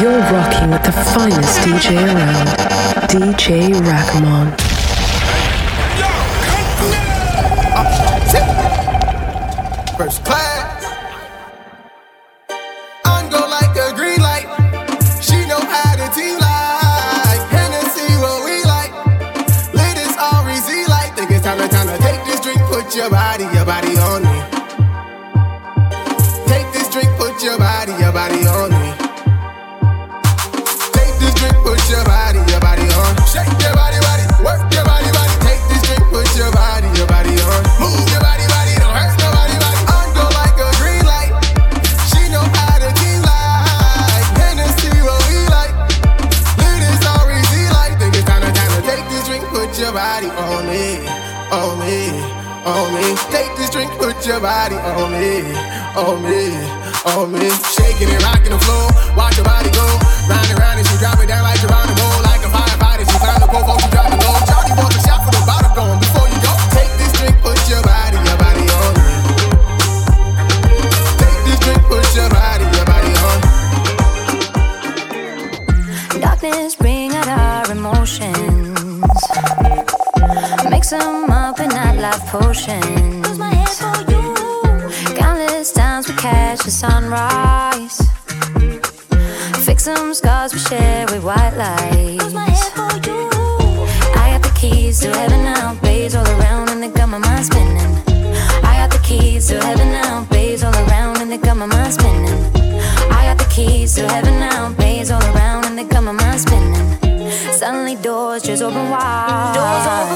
You're rocking with the finest DJ around, DJ Rakamon. First class. On go like a green light. She know how to like. What we like. All easy like. Think it's time time to take this drink, put your body, your body your body on me, on me, on me. Shaking and rocking the floor, watch your body go round and round and she drop it down like she's on the Geronimo, like a firefighter. She found the pole before she drop it low. Johnny wants a shot for the bottle going before you go. Take this drink, put your body, your body on me. Take this drink, put your body, your body on. Darkness bring out our emotions. Mix them up in not life potions. Countless sunrise. Fix some scars we share with white lights. I got the keys to heaven now, bays all around, and they got my mind spinning. I got the keys to heaven now, bays all around, and they got my mind spinning. I got the keys to heaven now, bays all around, and they got my mind spinning. Suddenly doors just open wide. Doors open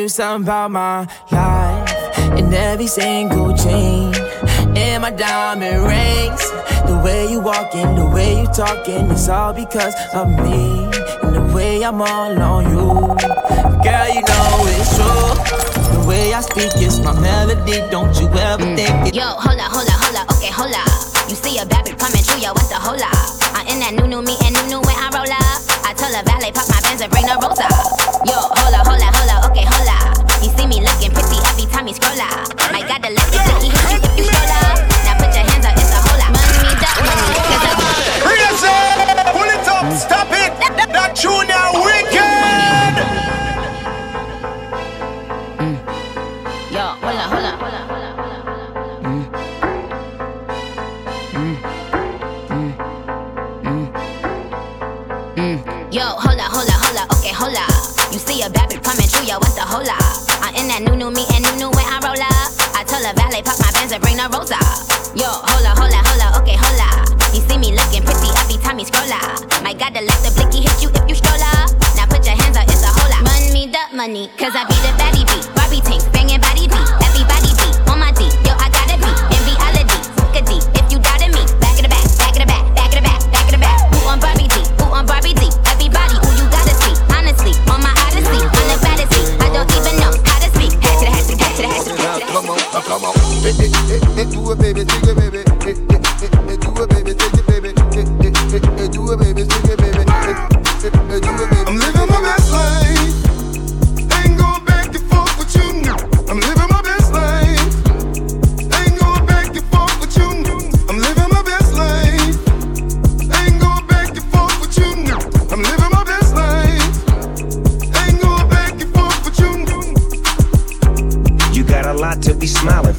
you something about my life. And every single chain, and my diamond rings. The way you walking, the way you talking, it's all because of me. And the way I'm all on you. Girl, you know it's true. The way I speak is my melody. Don't you ever mm. think it. Yo, hold up, hold up, hold up, okay, hold up. You see a bad bitch coming through, yo, what's the hold up? I'm in that new new me and new new when I roll up. I tell a valet, pop my Benz and bring the rose up.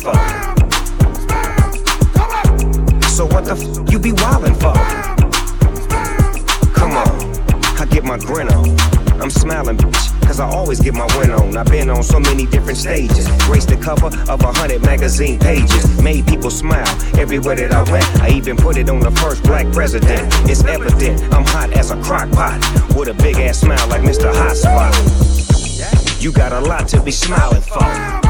For. So what the f you be wildin' for? Come on, I get my grin on. I'm smiling, bitch, cause I always get my win on. I've been on so many different stages. Graced the cover of a hundred magazine pages. Made people smile everywhere that I went. I even put it on the first black president. It's evident I'm hot as a crock pot. With a big ass smile like Mr. Hot Spot. You got a lot to be smiling for.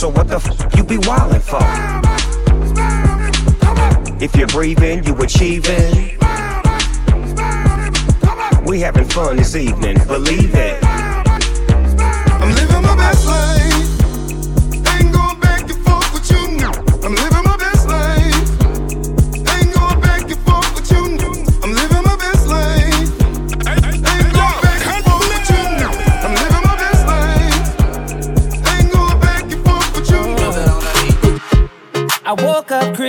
So what the f you be wildin' for? If you're breathing, you achieving. We having fun this evening, believe it. I'm living my best life.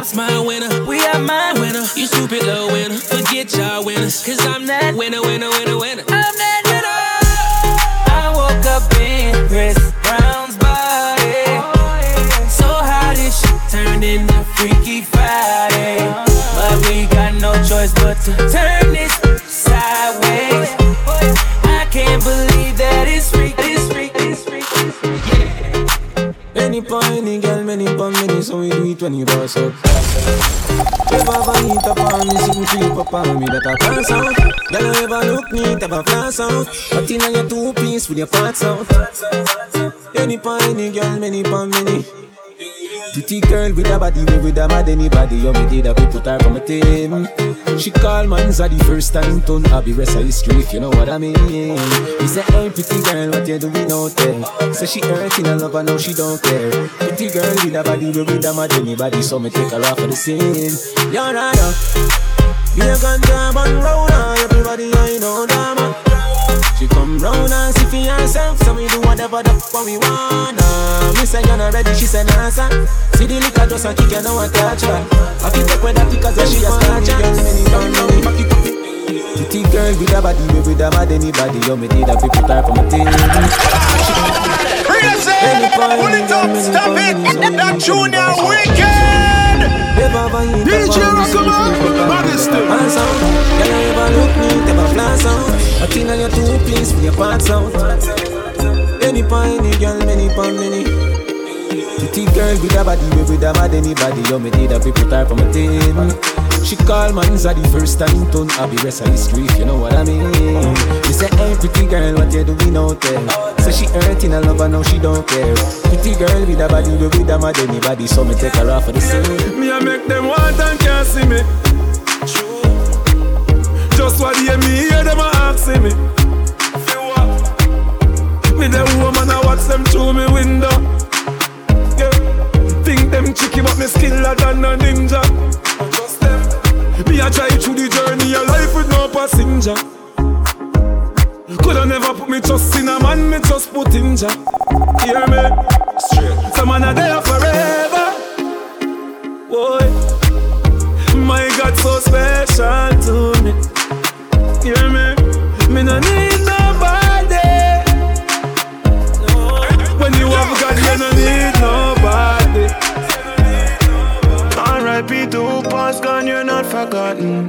winner? Big my winner. We are my winner. You stupid little winner. Forget y'all winners. Cause I'm that winner, winner, winner, winner. I'm that winner. I woke up in Chris Brown's body. So how this shit turned into Freaky boss up. Ever up on me, sing creep up on me, that a pass out. Girl, you ever look neat, ever flash out. But in your two piece with your parts out. Any pa any girl, many pa many. Pretty girl with a body, we with a mad anybody. You me did a we put her from a team. She call man's the first time turn I be rest of history if you know what I mean. He said, Hey pretty girl, what you doing out there? Say she hurting a love, I know she don't care. Pretty girl with a body, we with a mad anybody. So me take her off for the scene. You're right up. Be a gun job and roll on everybody I know drama. She come round and see for herself, so we do whatever the fuck we wanna. Me say you're not ready, she say nah son. See the liquor just a kick, you know what touch her. I keep up with that because she a snatch her. Many don't know me, back it up. Pretty girl with a body, we with a mad anybody. You me did a put her from a team. Crazy! Pull it up, stop it! That junior wicked! DJ Rockaman, thing. Pass out, girl you ever look neat, ever flash out. A thing on your two please for your parts out. Any any girl, many pon many. Pretty girl with a body, with a mad anybody. You me did a put her from a team. She call man's the first time turn I be rest of history if you know what I mean. She say, hey pretty girl, what you doing out there? Say she hurting a lover, now she don't care. Pretty girl with a body, we with a mad anybody, so me take her off for the scene. Me I make them want and can't see me. Just what you hear me hear them asking me. Me the woman I watch them through me window. Yeah. Think them tricky but me skiller than a ninja. Me I try through the journey of life with no passenger. Coulda never put me trust in a man, me just put in Jah. Hear me? Straight. Some man are there forever. Boy, my God so special to me. Hear me? Me no need nobody. When you have God, you no need Past gone, you're not forgotten.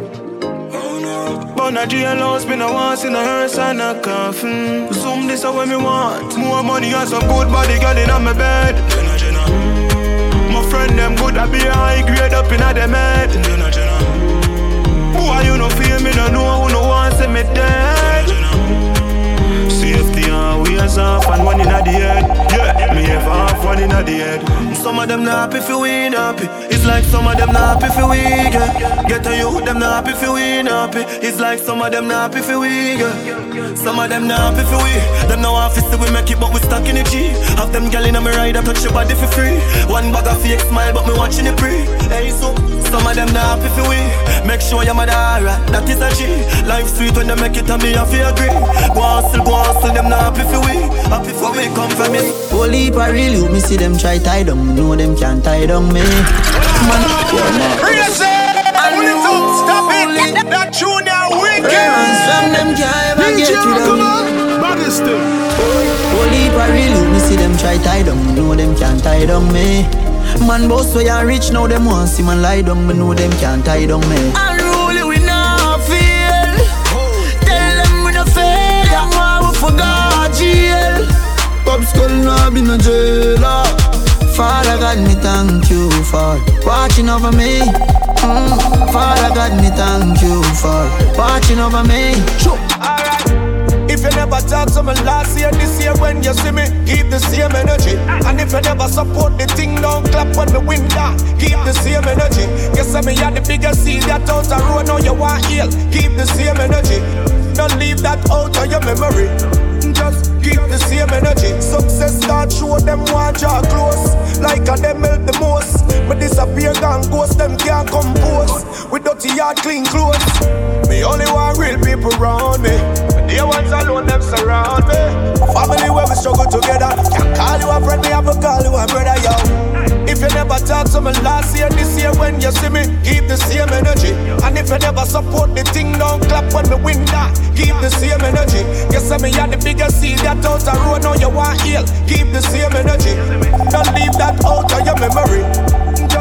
But a jailhouse, been a once in a hearse and a coffin. Zoom this away me want. More money and some good body girl in on my bed. Jenna, Jenna. My friend them good, I be high grade up in a them head. Jenna, Jenna. Boy, you no feel me, no know who no want see me dead. Jenna, Jenna. Safety off and one in the head. Yeah, me have half one in the head. Some of them not happy if we ain't happy. It's like some of them not happy if we get. Get a youth, them not happy if we ain't happy. It's like some of them not happy if we get. Some of them not happy if we. Them no office we make it, but we stuck in the G. Have them gal in a me ride, I touch your body for free. One bag of fake smile, but me watching it pre. Hey, so some of them not happy if we. Make sure your mother alright, that is a G. Life sweet when they make it, and me have to agree. Go hustle, go hustle, them not happy if we. Happy for we come from it. Holy I real you, me see them try tie down, know them can't tie down me. Man, yeah, man. Crazy! Pull it up, stop it! That junior wicked! Some them can't ever get rid of me. Rockaman, baddest thing. Holy I real you, me see them try tie down, know them can't tie down me. Man, boss way I rich now, them want see man lie down, me know them can't tie down me. Unruly we not feel. Tell them we no fail, them want we forgot jail. Pop skull now be no jailer. Father God, me thank you for watching over me. Mm. Father God, me thank you for watching over me. If you never talk to me last year, this year when you see me, keep the same energy. And if you never support the thing, don't clap when the win down. Keep the same energy. You say me are the biggest seed that out the road, now you want heal. Keep the same energy. Don't leave that out of your memory. Just keep the same energy. Success start show them want draw close. Like a them help the most. But disappear gone ghost, them can't compose. With dirty yard, clean clothes. Me only want real people around me. But the ones alone, them surround me. Family where we struggle together. Can't call you a friend, me have to call you a brother, yo. If you never talk to me last year, this year when you see me, keep the same energy. And if you never support the thing, don't clap when me win that. Keep the same energy. You say me are the biggest seed that out the road, now you want heal. Keep the same energy. Don't leave that out of your memory. Just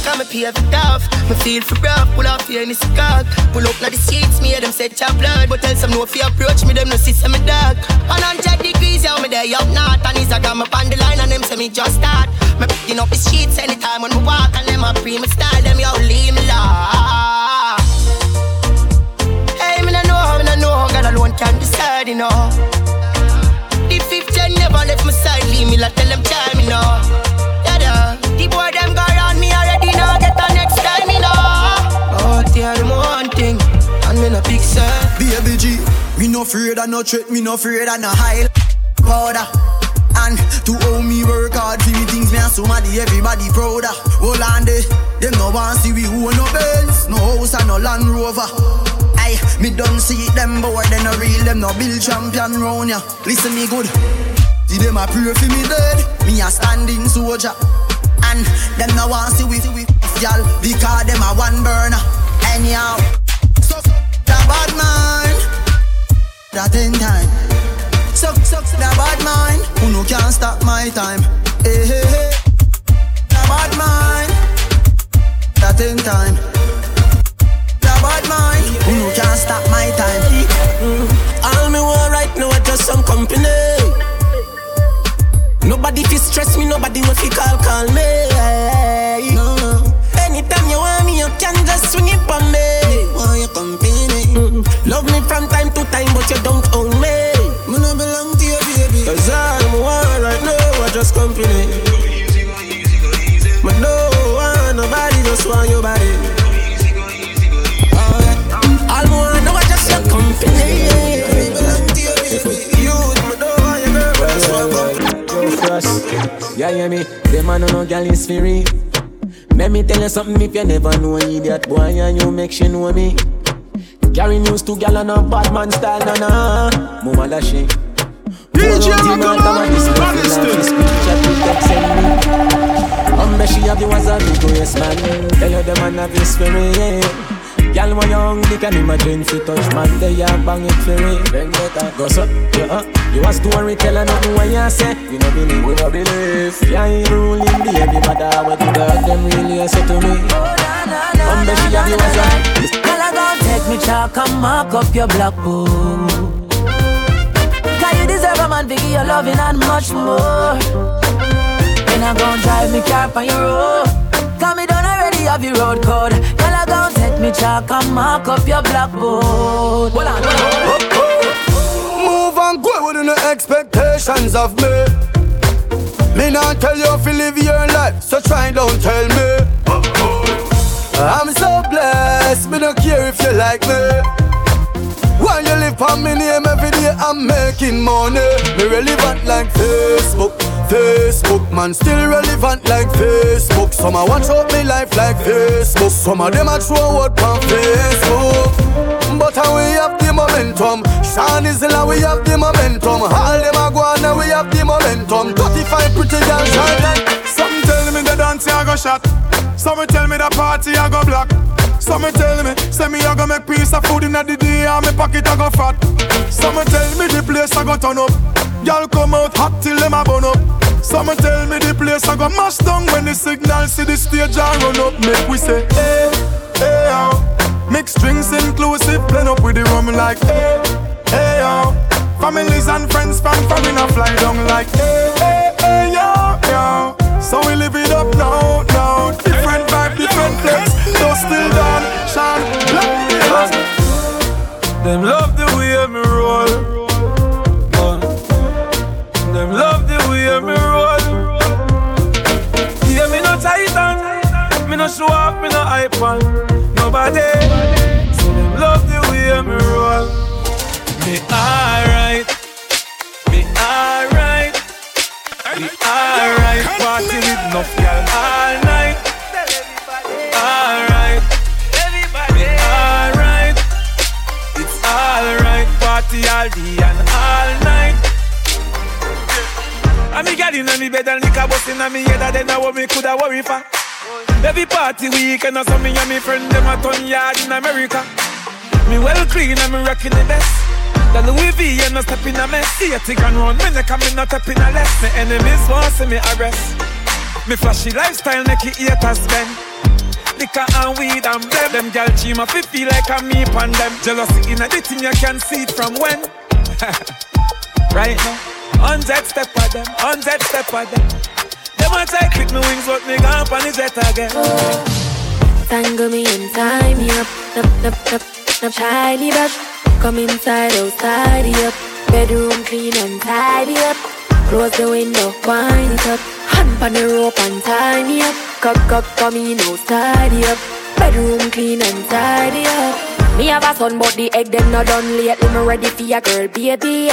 like I'm a pave it off. Me feel for rough, pull off the cock. Pull up like the seats, me hear them set your blood. But tell some no you approach me, them no see some me dark. 100 degrees, yeah, me there up north. And Instagram up on the line and them say me just start. Me picking up the sheets anytime when we walk and them a pre me style, them yo leave me law. Hey, me no know, me no know, God alone can decide, you know. The fifth gen never left my side, leave me like tell them time, you know. Yeah, of no threat, me no afraid of no high powder. And to owe me work hard for me things, me and somebody, everybody prouder. Hold on there, them no want see we who no Benz, no house and no Land Rover. Aye, me don't see them boy, they no real, them no build champion round ya. Listen me good, see them a pray for me dead, me a standing soldier. And them no want see we, we, y'all, because them a one burner. Anyhow, so the bad man, that in time. Suck, suck, the bad mind, who no can't stop my time. Eh, eh, eh. Hey, hey, hey. The bad mind, that in time. The bad mind, who no can't stop my time. Mm. All me want right now is just some company. Nobody fi stress me, nobody will fi call call me. Can just swing it on me. Want your company? Mm. Love me from time to time, but you don't own me. Me no belong to you, baby. Cause all me want right now is just company. Me no want nobody, just want your body. Oh, yeah. All me want now is just your company. Me belong to you, baby. You, me no want your girl, just want company. Joe Frost, yeah, hear me? Them man no gal is free. Let me tell you something if you never know idiot boy and you make she know me. Carry news to gal and a bad man style, na na. Mama da she. DJ Rockaman, Baddest. Um, me she have you as a big yes man. Tell you the man have his spirit. Yeah. Girl, when young, they can imagine fi touch man. They are bang it for me. Then get a goes up, yeah. Uh. You a storyteller, nothing when you say. You no believe, we no believe. Yeah, you ruling baby, mother, what you got them really say to me. Oh, Um, me she have you as a. Girl, I gon' take me chalk and mark up your black book. Cause you deserve a man to give you loving and much more. Then I gon' drive me car on your road. Cause me done already have your road code. Girl, I gon' take me chalk and mark up your blackboard. Hold on, hold on. Oh, oh. Move and go within the expectations of me. Me not tell you if you live your life, so try and don't tell me. I'm so blessed, me don't care if you like me. While you live on me name every day, I'm making money. Me relevant like Facebook, Facebook, man, still relevant like Facebook. Some a watch out me life like Facebook. Some of them a throw out on Facebook. But how we have the momentum. Sean is in we have the momentum. All them a go on, we have the momentum. 35 pretty girls shine like. Some tell me the dance I go shot. Some tell me the party I go block. Some tell me, say me I go make piece of food in the day and me pocket I go fat. Some tell me the place I go turn up. Y'all come out hot till them a burn up. Some tell me the place I go mash down when the signal see the stage and run up. Make we say, hey, hey, oh. Mix drinks inclusive, blend up with the rum like, hey, hey, oh. Families and friends from foreign a fly down like, hey, hey, hey, yo, yo. So we live it up now, now. Different vibe, different flex. Still done, shine, light Them love the way me roll. Man. Them love the way me roll. Yeah, me no titan. Me no show off, me no hype on nobody. So them love the way me roll. Me alright. Me alright. Me alright. Party with no girl all night. Alright. Alright. Party all day and all night. And me gal inna me bed and liquor bust inna me head and then now what me coulda worry for. Every party weekend or some me and me friend them a turn yard in America. Me well clean and me rocking the best. The Louis V and no step in a mess. 80 grand round me neck and me not step in a less. Me enemies want see me arrest. Me flashy lifestyle make it haters spend. Liquor and weed and blem. Them gal cheema fi feel like a me pan them. Jealousy in a the thing you can see it from when. right now, hundred step of them, hundred step of them. Them a take with me wings, but me gone on the jet again. Tangle me and tie me up, up, up, up, up, Charlie back. Come inside, oh, outside up. Bedroom clean and tidy up. Close the window, wind it up. Hand on the rope and tie me up. Cock, cock, come in, outside up. Bedroom clean and tidy up. Me have a son, but the egg them not done lately. Me ready for your girl, baby.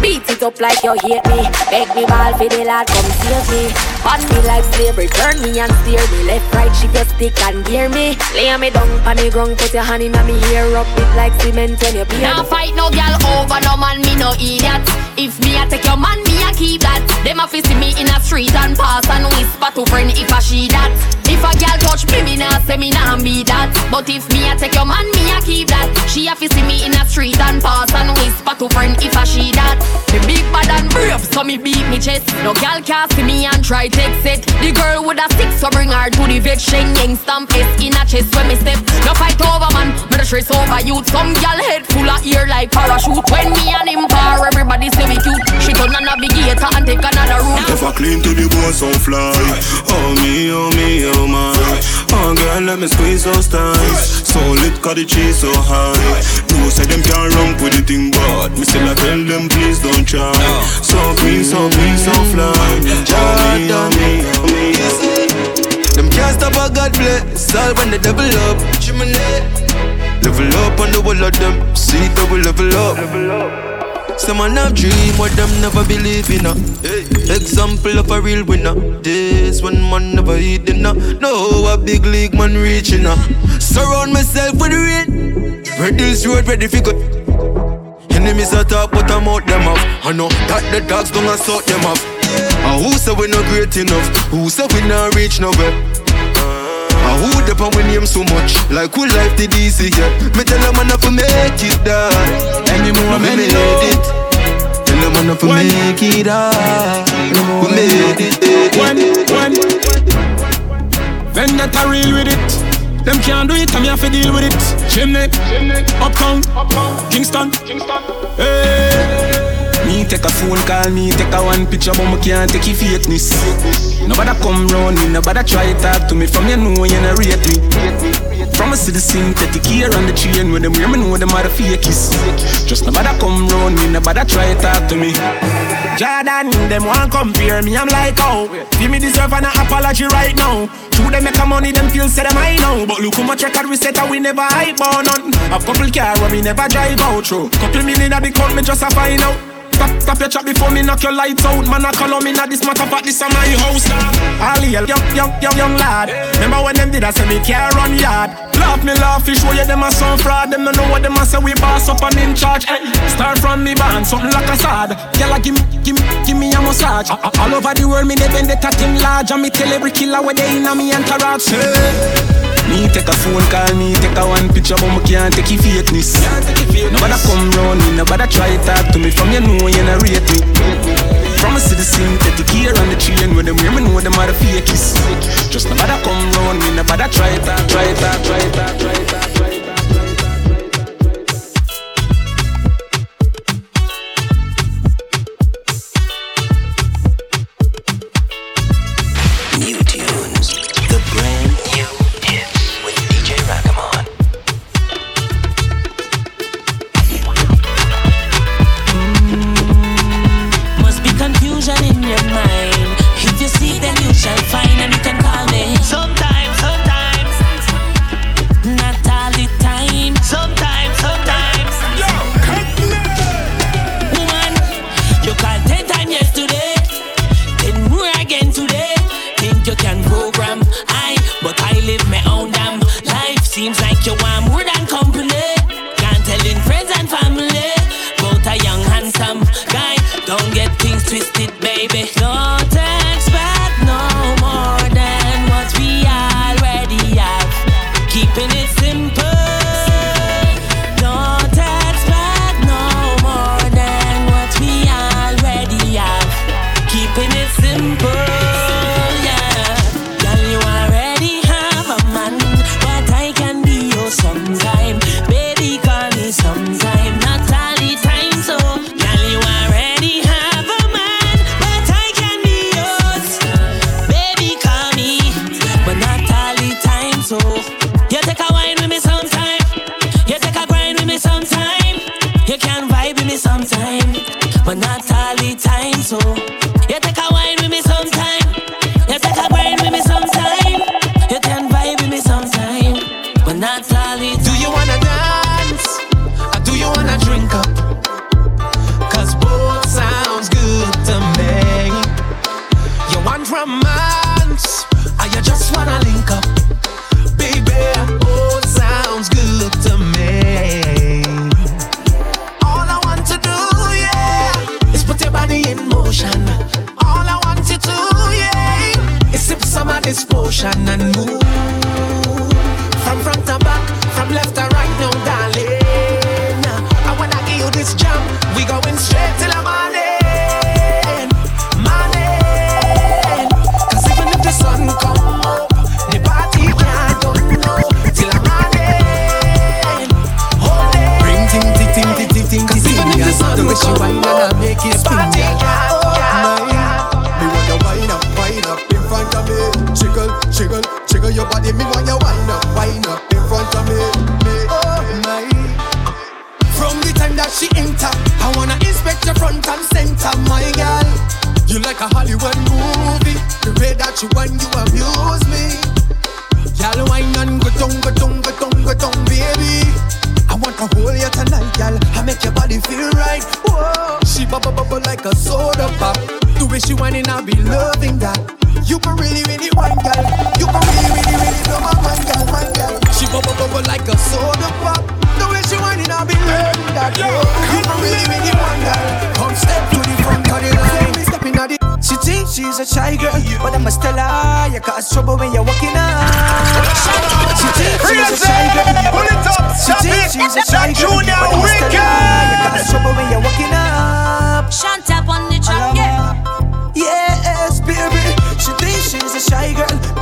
Beat it up like you hate me. Beg me ball for the lad, come save me. On me like slavery, turn me and steer me. Left, right, shift your stick and gear me. Lay me down on the ground, put your hand in me hair, up it like cement when you beard. Now fight no girl over no man, me no idiot. If me a take your man, me a keep that. Them a see me in a street and pass and whisper to friend if I she that. If a girl touch me, me nah say me nah be that. But if me a take your man, me a keep that. She a see me in a street and pass and whisper to friend if I she that. Me big bad and brave, so me beat me chest. No girl can see me and try take it. The girl with a stick, so bring her to the. Sheng yang stamp S in a chest when me step. No fight over man, me the stress over youth. Some girl head full of ear like parachute. When me and him par, everybody say we cute. She turn a navigator and take another route. If I clean to the bone, so fly. Oh me, oh me, oh my. Oh girl, let me squeeze those thighs. So lit, cause the cheese so high. No say them can't run with the thing, but me still I tell them please don't try. So clean, so clean, so fly. Oh me, oh me, oh me. Them can't stop a God bless. All when they double up. Chimney. Level up on the wall of them. See double level up. Some man have dream what them never believe in. Uh. Example of a real winner. This one man never eat dinner. No, a big league man reaching. Uh. Surround myself with rain. Ready this road, ready for. Enemies attack, but I'm out them off. I know that the dogs don't sort them off. Uh, who say we not great enough? Who say we not reach nowhere? Uh, who the pan we name so much? Like who life did easy, yeah? Me tell them enough to make it die. Any more, we many made more. it. Tell them enough to make it die. We made it. When, when Vendetta real with it Them can't do it, I'm here to deal with it Chimney, Uptown, Kingston, Hey me take a phone call, me take a one picture, but me can't take your fakeness. Nobody come round me, nobody try talk to me. From you know you not rate me. From a see the synthetic here on the chain when them me know them are the fakies. Just nobody come round me, nobody try talk to me. Jordan, them want compare me, I'm like, oh, give me deserve an apology right now. True, they make a money, them feel say them I know. But look how much record we set, and we never hype on none. A couple car where we never drive out through. Couple million at the count, me just a find out. Stop, stop your chat before me knock your lights out. Man, I call on me now. This matter fact, this is my house. All young, young, young, young, lad. Remember when them did I say me care run yard? Laugh me laugh, fish show you them a some fraud. Them don't know what them a say. We boss up and in charge. Hey, start from me band, something like a sad. Girl, give me, give me, give me a massage. All over the world, me they bend the thing large. And me tell every killer where they in a me entourage. Hey. Me take a phone call, me take a one picture, but me can't take your fakeness. Nobody come round me, nobody try talk to me. From you know you not rate me. From a see the synthetic here on the chain when them me know them are the fakies. Just nobody come round me, try talk, try talk, try talk, try talk, try talk.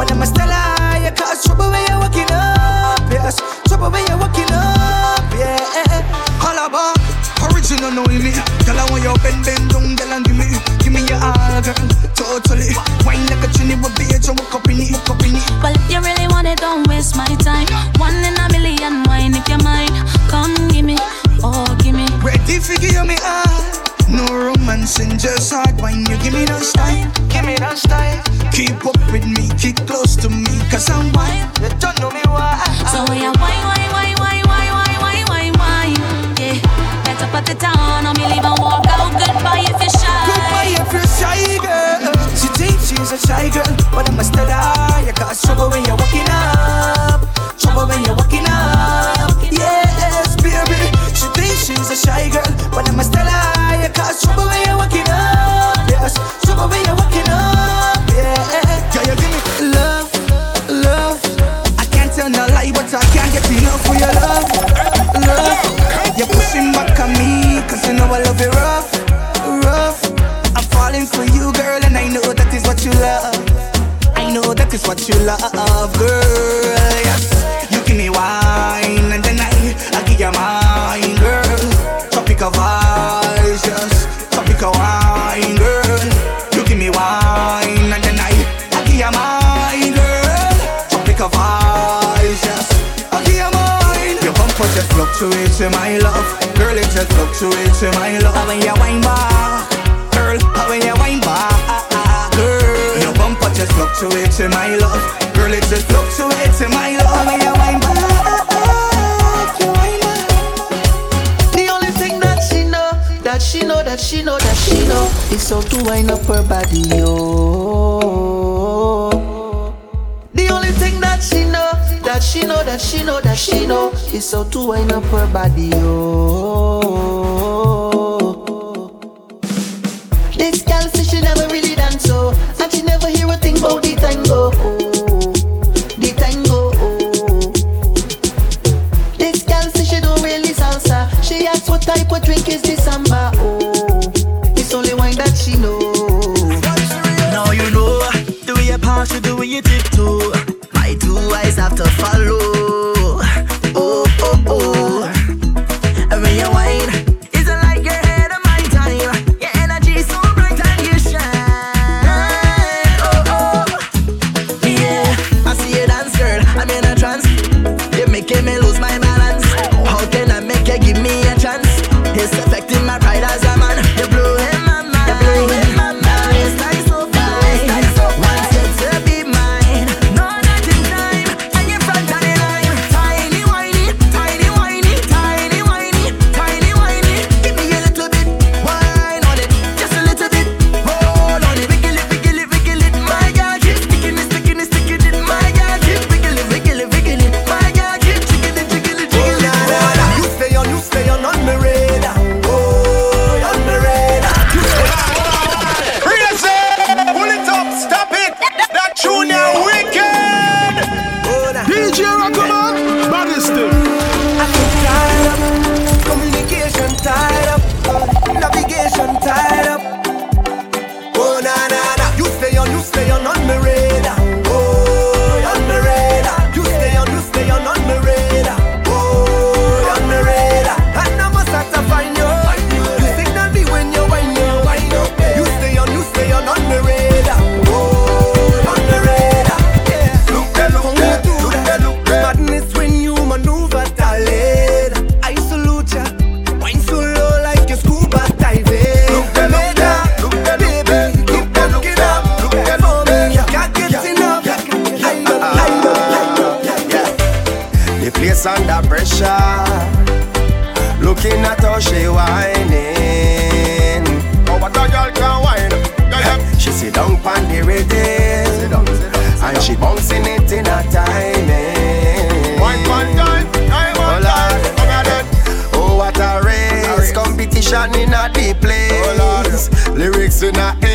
When I'm a Stella, you cause trouble when you're waking up, yes. Trouble when you're waking up, yeah. Eh, eh, eh. Holla back, original, no limit. Girl, I want your bend, bend down, girl, and give me, give me your all, girl, totally. Wine like a chinny, but bitch, I walk up in it, walk in it. Well, if you really want it, don't waste my time. One in a million, wine if you're mine. Come give me, oh, give me. Ready for give me all. No romance and just hard wine. You give me no style, give me no style. Keep up with me, get close to me, cause I'm white. To it, to my love. How when you wine back, girl? How when you wine back, girl? Your bumper just flops to it, to my love. Girl, it just flops to it, to my love. How when you wine back, you wine back. The only thing that she know, that she know, that she know, that she know, is how to wind up her body, yo. The only thing that she know that she know, that she know, that she know, is how to wind up her body, oh. bom lhe side in our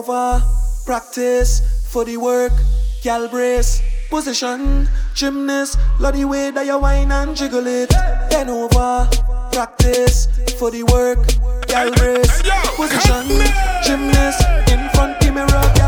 over. Practice for the work, gal brace. Position, gymnast, love the way that you whine and jiggle it. Bend over, practice for the work, gal brace. Position, gymnast, in front the mirror.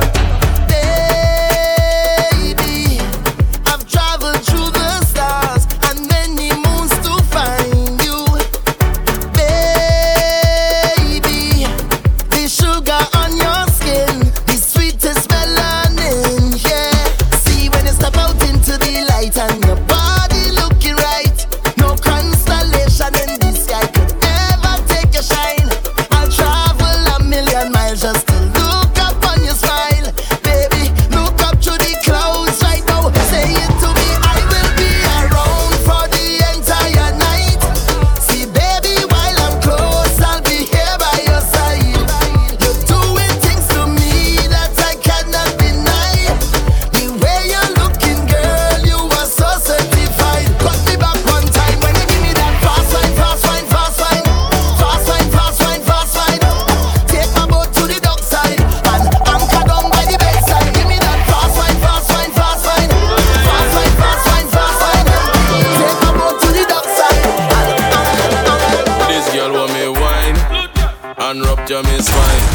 And rupture me spine.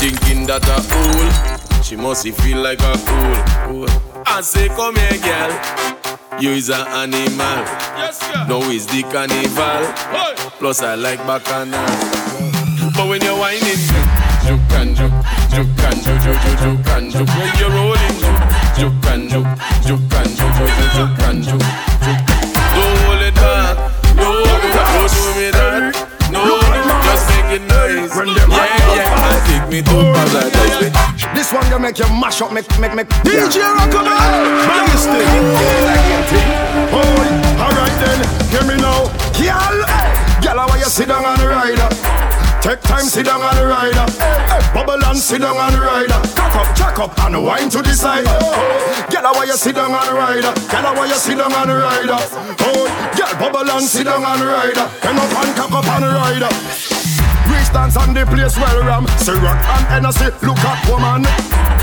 Thinking that a fool, she must feel like a fool. I say, come here, girl. You is an animal. No is the carnival. Plus I like bacchanal. But when you're whining, juke and juke, juke and juke, juke, juke, juke and juke. When you're rolling, juke and juke, juke and juke, juke, juke, juke and juke. Noise. Yeah, yeah, and take me to paradise. This one gonna make you mash up, make, make, make. DJ Rockman, bang your stick. Oh, alright then, hear me now, girl. Girl, how you sit down on the rider? Take time, sit down on the rider. Bubble and sit down on the rider. Cock up, jack up, and wine to the side. Girl, how you sit down on the rider? Girl, how you sit down on the rider? Oh, girl, bubble and sit down on the rider. Hang up and cock up on the rider. Dance on the place well ram Ciroc and Hennessy, look at woman.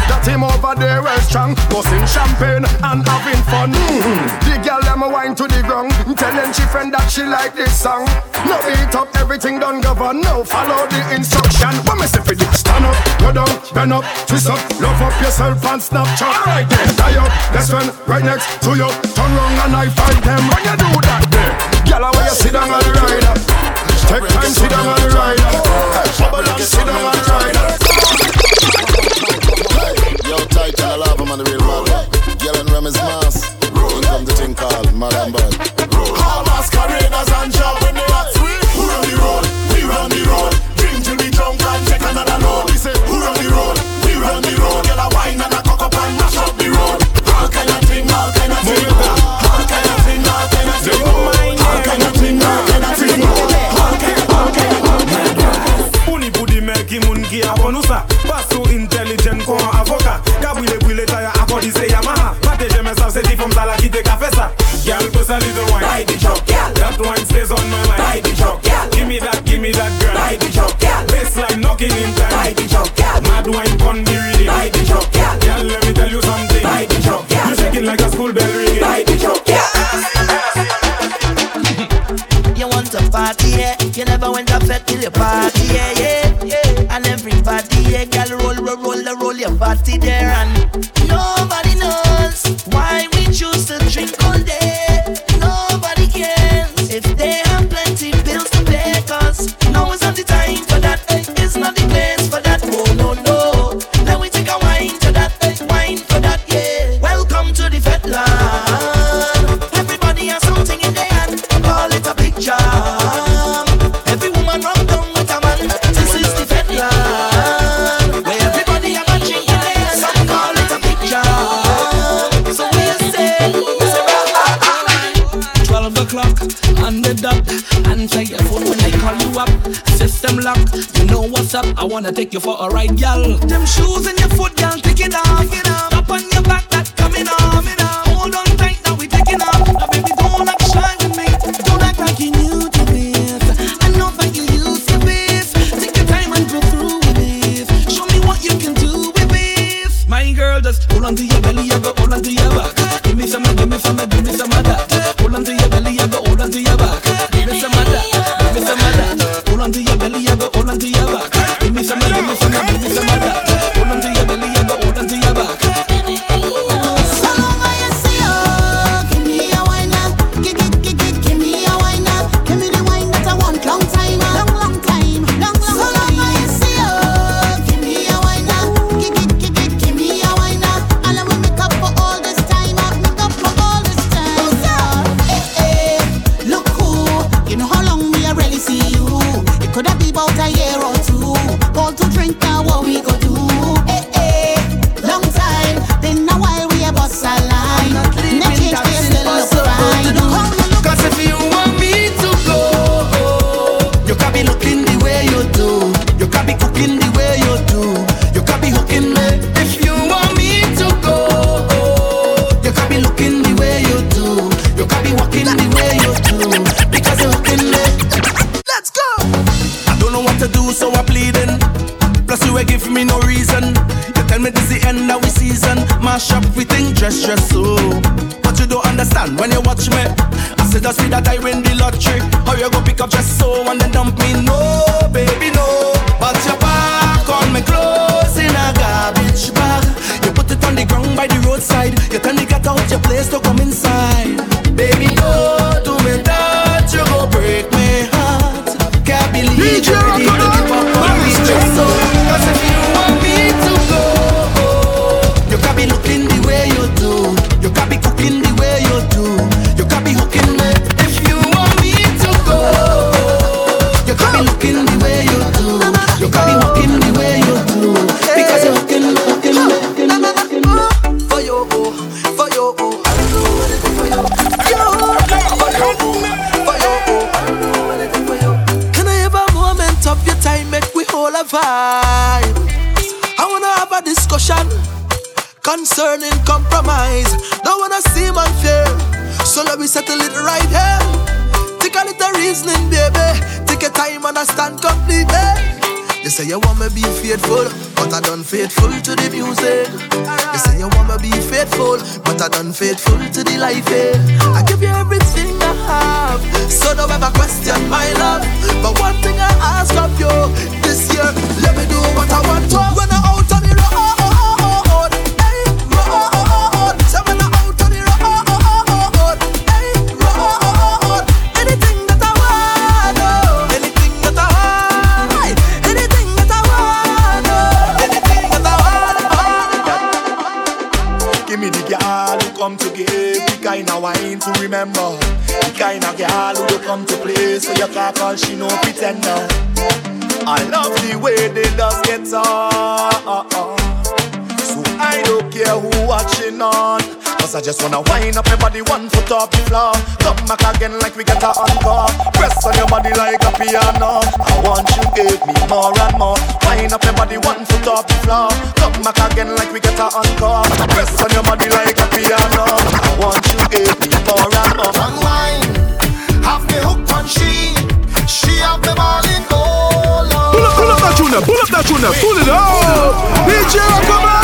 That him over there well strong. Busting champagne and having fun. Mm-hmm. The girl them wine to the ground. Telling she friend that she like this song. No beat up, everything done govern. No follow the instruction. What me say for this? Stand up, go down, bend up, twist up. Love up yourself and Snapchat. Alright then, tie up, best friend right next to you. Turn round and I find them. When you do that there Girl, how you sit down on the rider Take time, sit down on the rider. Bubble and sit down on the rider. Yo, tight and I love him on the real man. Girl and Rem is mass. In come the thing called Madam Bird. All masqueraders and wanna take you for a ride, gal. Them shoes in sure unfaithful to the life. Eh? she no pretend now. I love the way they just get on. So I don't care who watching on. Cause I just wanna wind up everybody one foot off the floor. Come back again like we got a encore. Press on your body like a piano. I want you give me more and more. Wind up everybody one foot off the floor. Come back again like we got a encore. Press on your body like a piano. I want you give me more and more. One have me hooked on she. pull up that tuna, pull it up. DJ, come.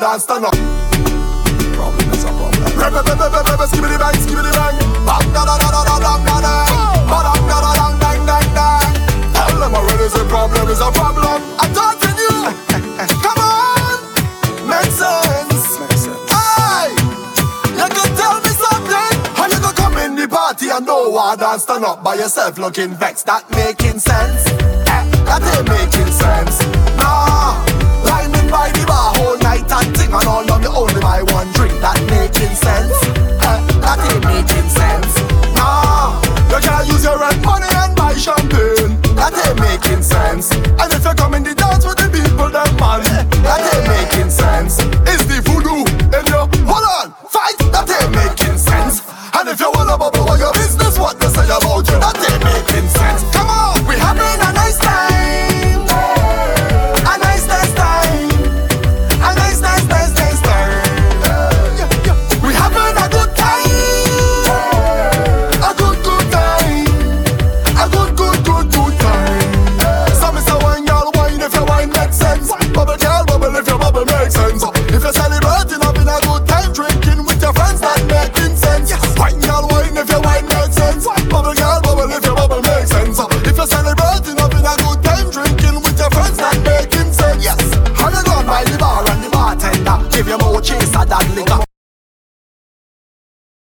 Dance stand up. Problem is a problem. Bang, bang. Bang, da da da da da da da da. Ba-dang, da da dang, dang, dang, dang. Tell them already the problem is a problem. I'm talking you. Come on, make sense. Aye, you could tell me something. How you gonna come in the party and no one dance stand up by yourself looking vexed? That making sense? Eh, that ain't making sense. Nah, by the bar whole night and ting and all of you only buy one drink. That making sense? Eh, that ain't making sense. Nah, you can't use your rent money and buy champagne. That ain't making sense. And if you come in the dance with the people, then man, that ain't making sense.